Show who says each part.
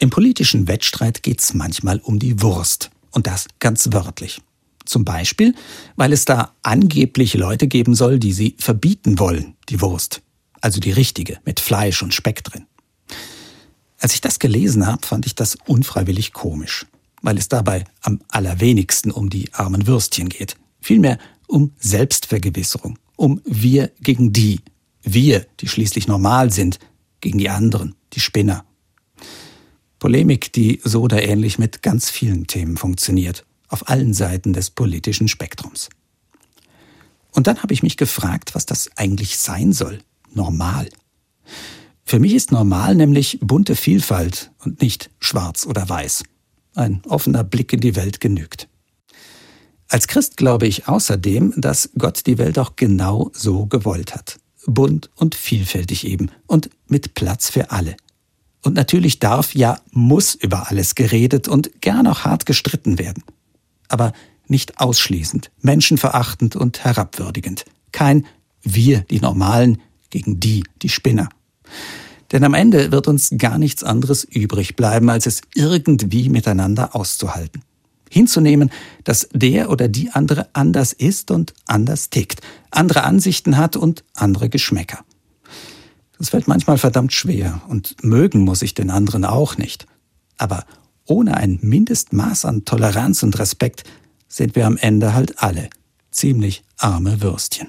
Speaker 1: Im politischen Wettstreit geht's manchmal um die Wurst. Und das ganz wörtlich. Zum Beispiel, weil es da angeblich Leute geben soll, die sie verbieten wollen, die Wurst. Also die richtige, mit Fleisch und Speck drin. Als ich das gelesen habe, fand ich das unfreiwillig komisch, weil es dabei am allerwenigsten um die armen Würstchen geht. Vielmehr um Selbstvergewisserung, um wir gegen die. Wir, die schließlich normal sind, gegen die anderen, die Spinner. Polemik, die so oder ähnlich mit ganz vielen Themen funktioniert, auf allen Seiten des politischen Spektrums. Und dann habe ich mich gefragt, was das eigentlich sein soll. Normal. Für mich ist normal nämlich bunte Vielfalt und nicht schwarz oder weiß. Ein offener Blick in die Welt genügt. Als Christ glaube ich außerdem, dass Gott die Welt auch genau so gewollt hat. Bunt und vielfältig eben und mit Platz für alle. Und natürlich darf, ja muss über alles geredet und gern auch hart gestritten werden. Aber nicht ausschließend, menschenverachtend und herabwürdigend. Kein wir, die Normalen, gegen die, die Spinner. Denn am Ende wird uns gar nichts anderes übrig bleiben, als es irgendwie miteinander auszuhalten hinzunehmen, dass der oder die andere anders ist und anders tickt, andere Ansichten hat und andere Geschmäcker. Das fällt manchmal verdammt schwer und mögen muss ich den anderen auch nicht. Aber ohne ein Mindestmaß an Toleranz und Respekt sind wir am Ende halt alle ziemlich arme Würstchen.